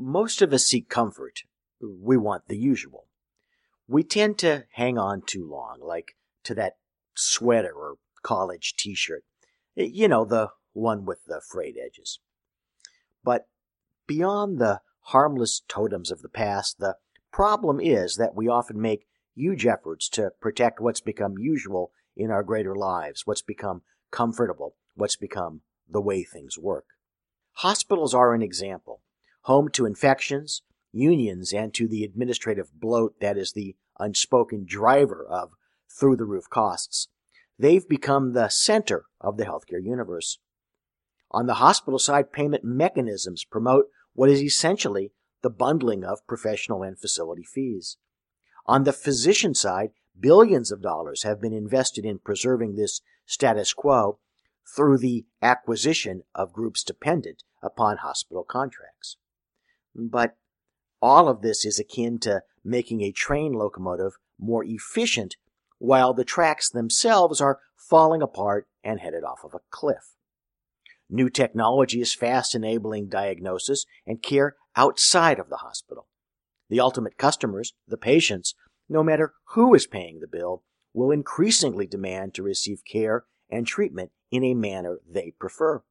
Most of us seek comfort. We want the usual. We tend to hang on too long, like to that sweater or college t shirt. You know, the one with the frayed edges. But beyond the harmless totems of the past, the problem is that we often make huge efforts to protect what's become usual in our greater lives, what's become comfortable, what's become the way things work. Hospitals are an example, home to infections, unions, and to the administrative bloat that is the unspoken driver of through the roof costs. They've become the center of the healthcare universe. On the hospital side, payment mechanisms promote what is essentially the bundling of professional and facility fees. On the physician side, billions of dollars have been invested in preserving this status quo through the acquisition of groups dependent upon hospital contracts. But all of this is akin to making a train locomotive more efficient while the tracks themselves are falling apart and headed off of a cliff. New technology is fast enabling diagnosis and care outside of the hospital. The ultimate customers, the patients, no matter who is paying the bill, will increasingly demand to receive care and treatment in a manner they prefer.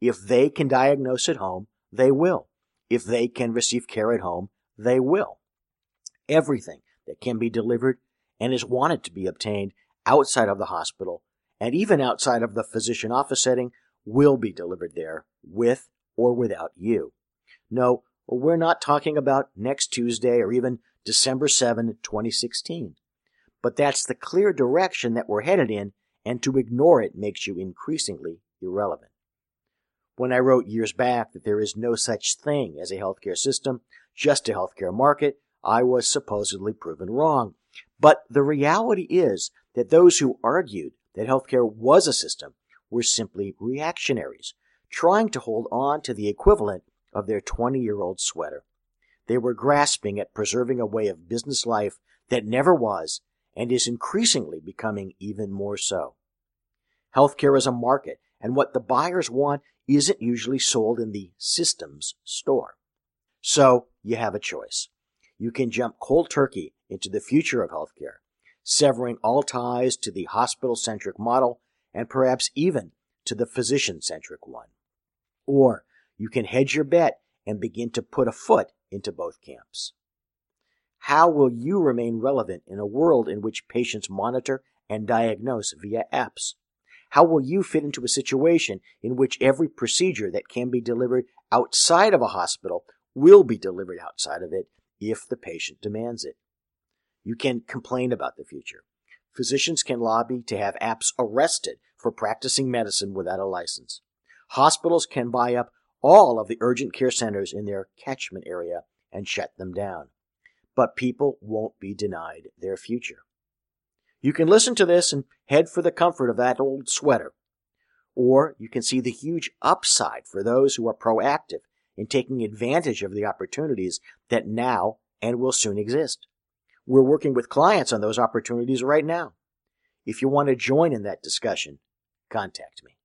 If they can diagnose at home, they will. If they can receive care at home, they will. Everything that can be delivered and is wanted to be obtained outside of the hospital and even outside of the physician office setting will be delivered there with or without you. No, we're not talking about next Tuesday or even December 7, 2016. But that's the clear direction that we're headed in, and to ignore it makes you increasingly irrelevant. When I wrote years back that there is no such thing as a healthcare system, just a healthcare market, I was supposedly proven wrong. But the reality is that those who argued that healthcare was a system were simply reactionaries, trying to hold on to the equivalent of their 20 year old sweater. They were grasping at preserving a way of business life that never was and is increasingly becoming even more so. Healthcare is a market, and what the buyers want isn't usually sold in the systems store. So you have a choice. You can jump cold turkey into the future of healthcare, severing all ties to the hospital centric model and perhaps even to the physician centric one. Or you can hedge your bet and begin to put a foot into both camps. How will you remain relevant in a world in which patients monitor and diagnose via apps? How will you fit into a situation in which every procedure that can be delivered outside of a hospital will be delivered outside of it if the patient demands it? You can complain about the future. Physicians can lobby to have apps arrested for practicing medicine without a license. Hospitals can buy up all of the urgent care centers in their catchment area and shut them down. But people won't be denied their future. You can listen to this and head for the comfort of that old sweater. Or you can see the huge upside for those who are proactive in taking advantage of the opportunities that now and will soon exist. We're working with clients on those opportunities right now. If you want to join in that discussion, contact me.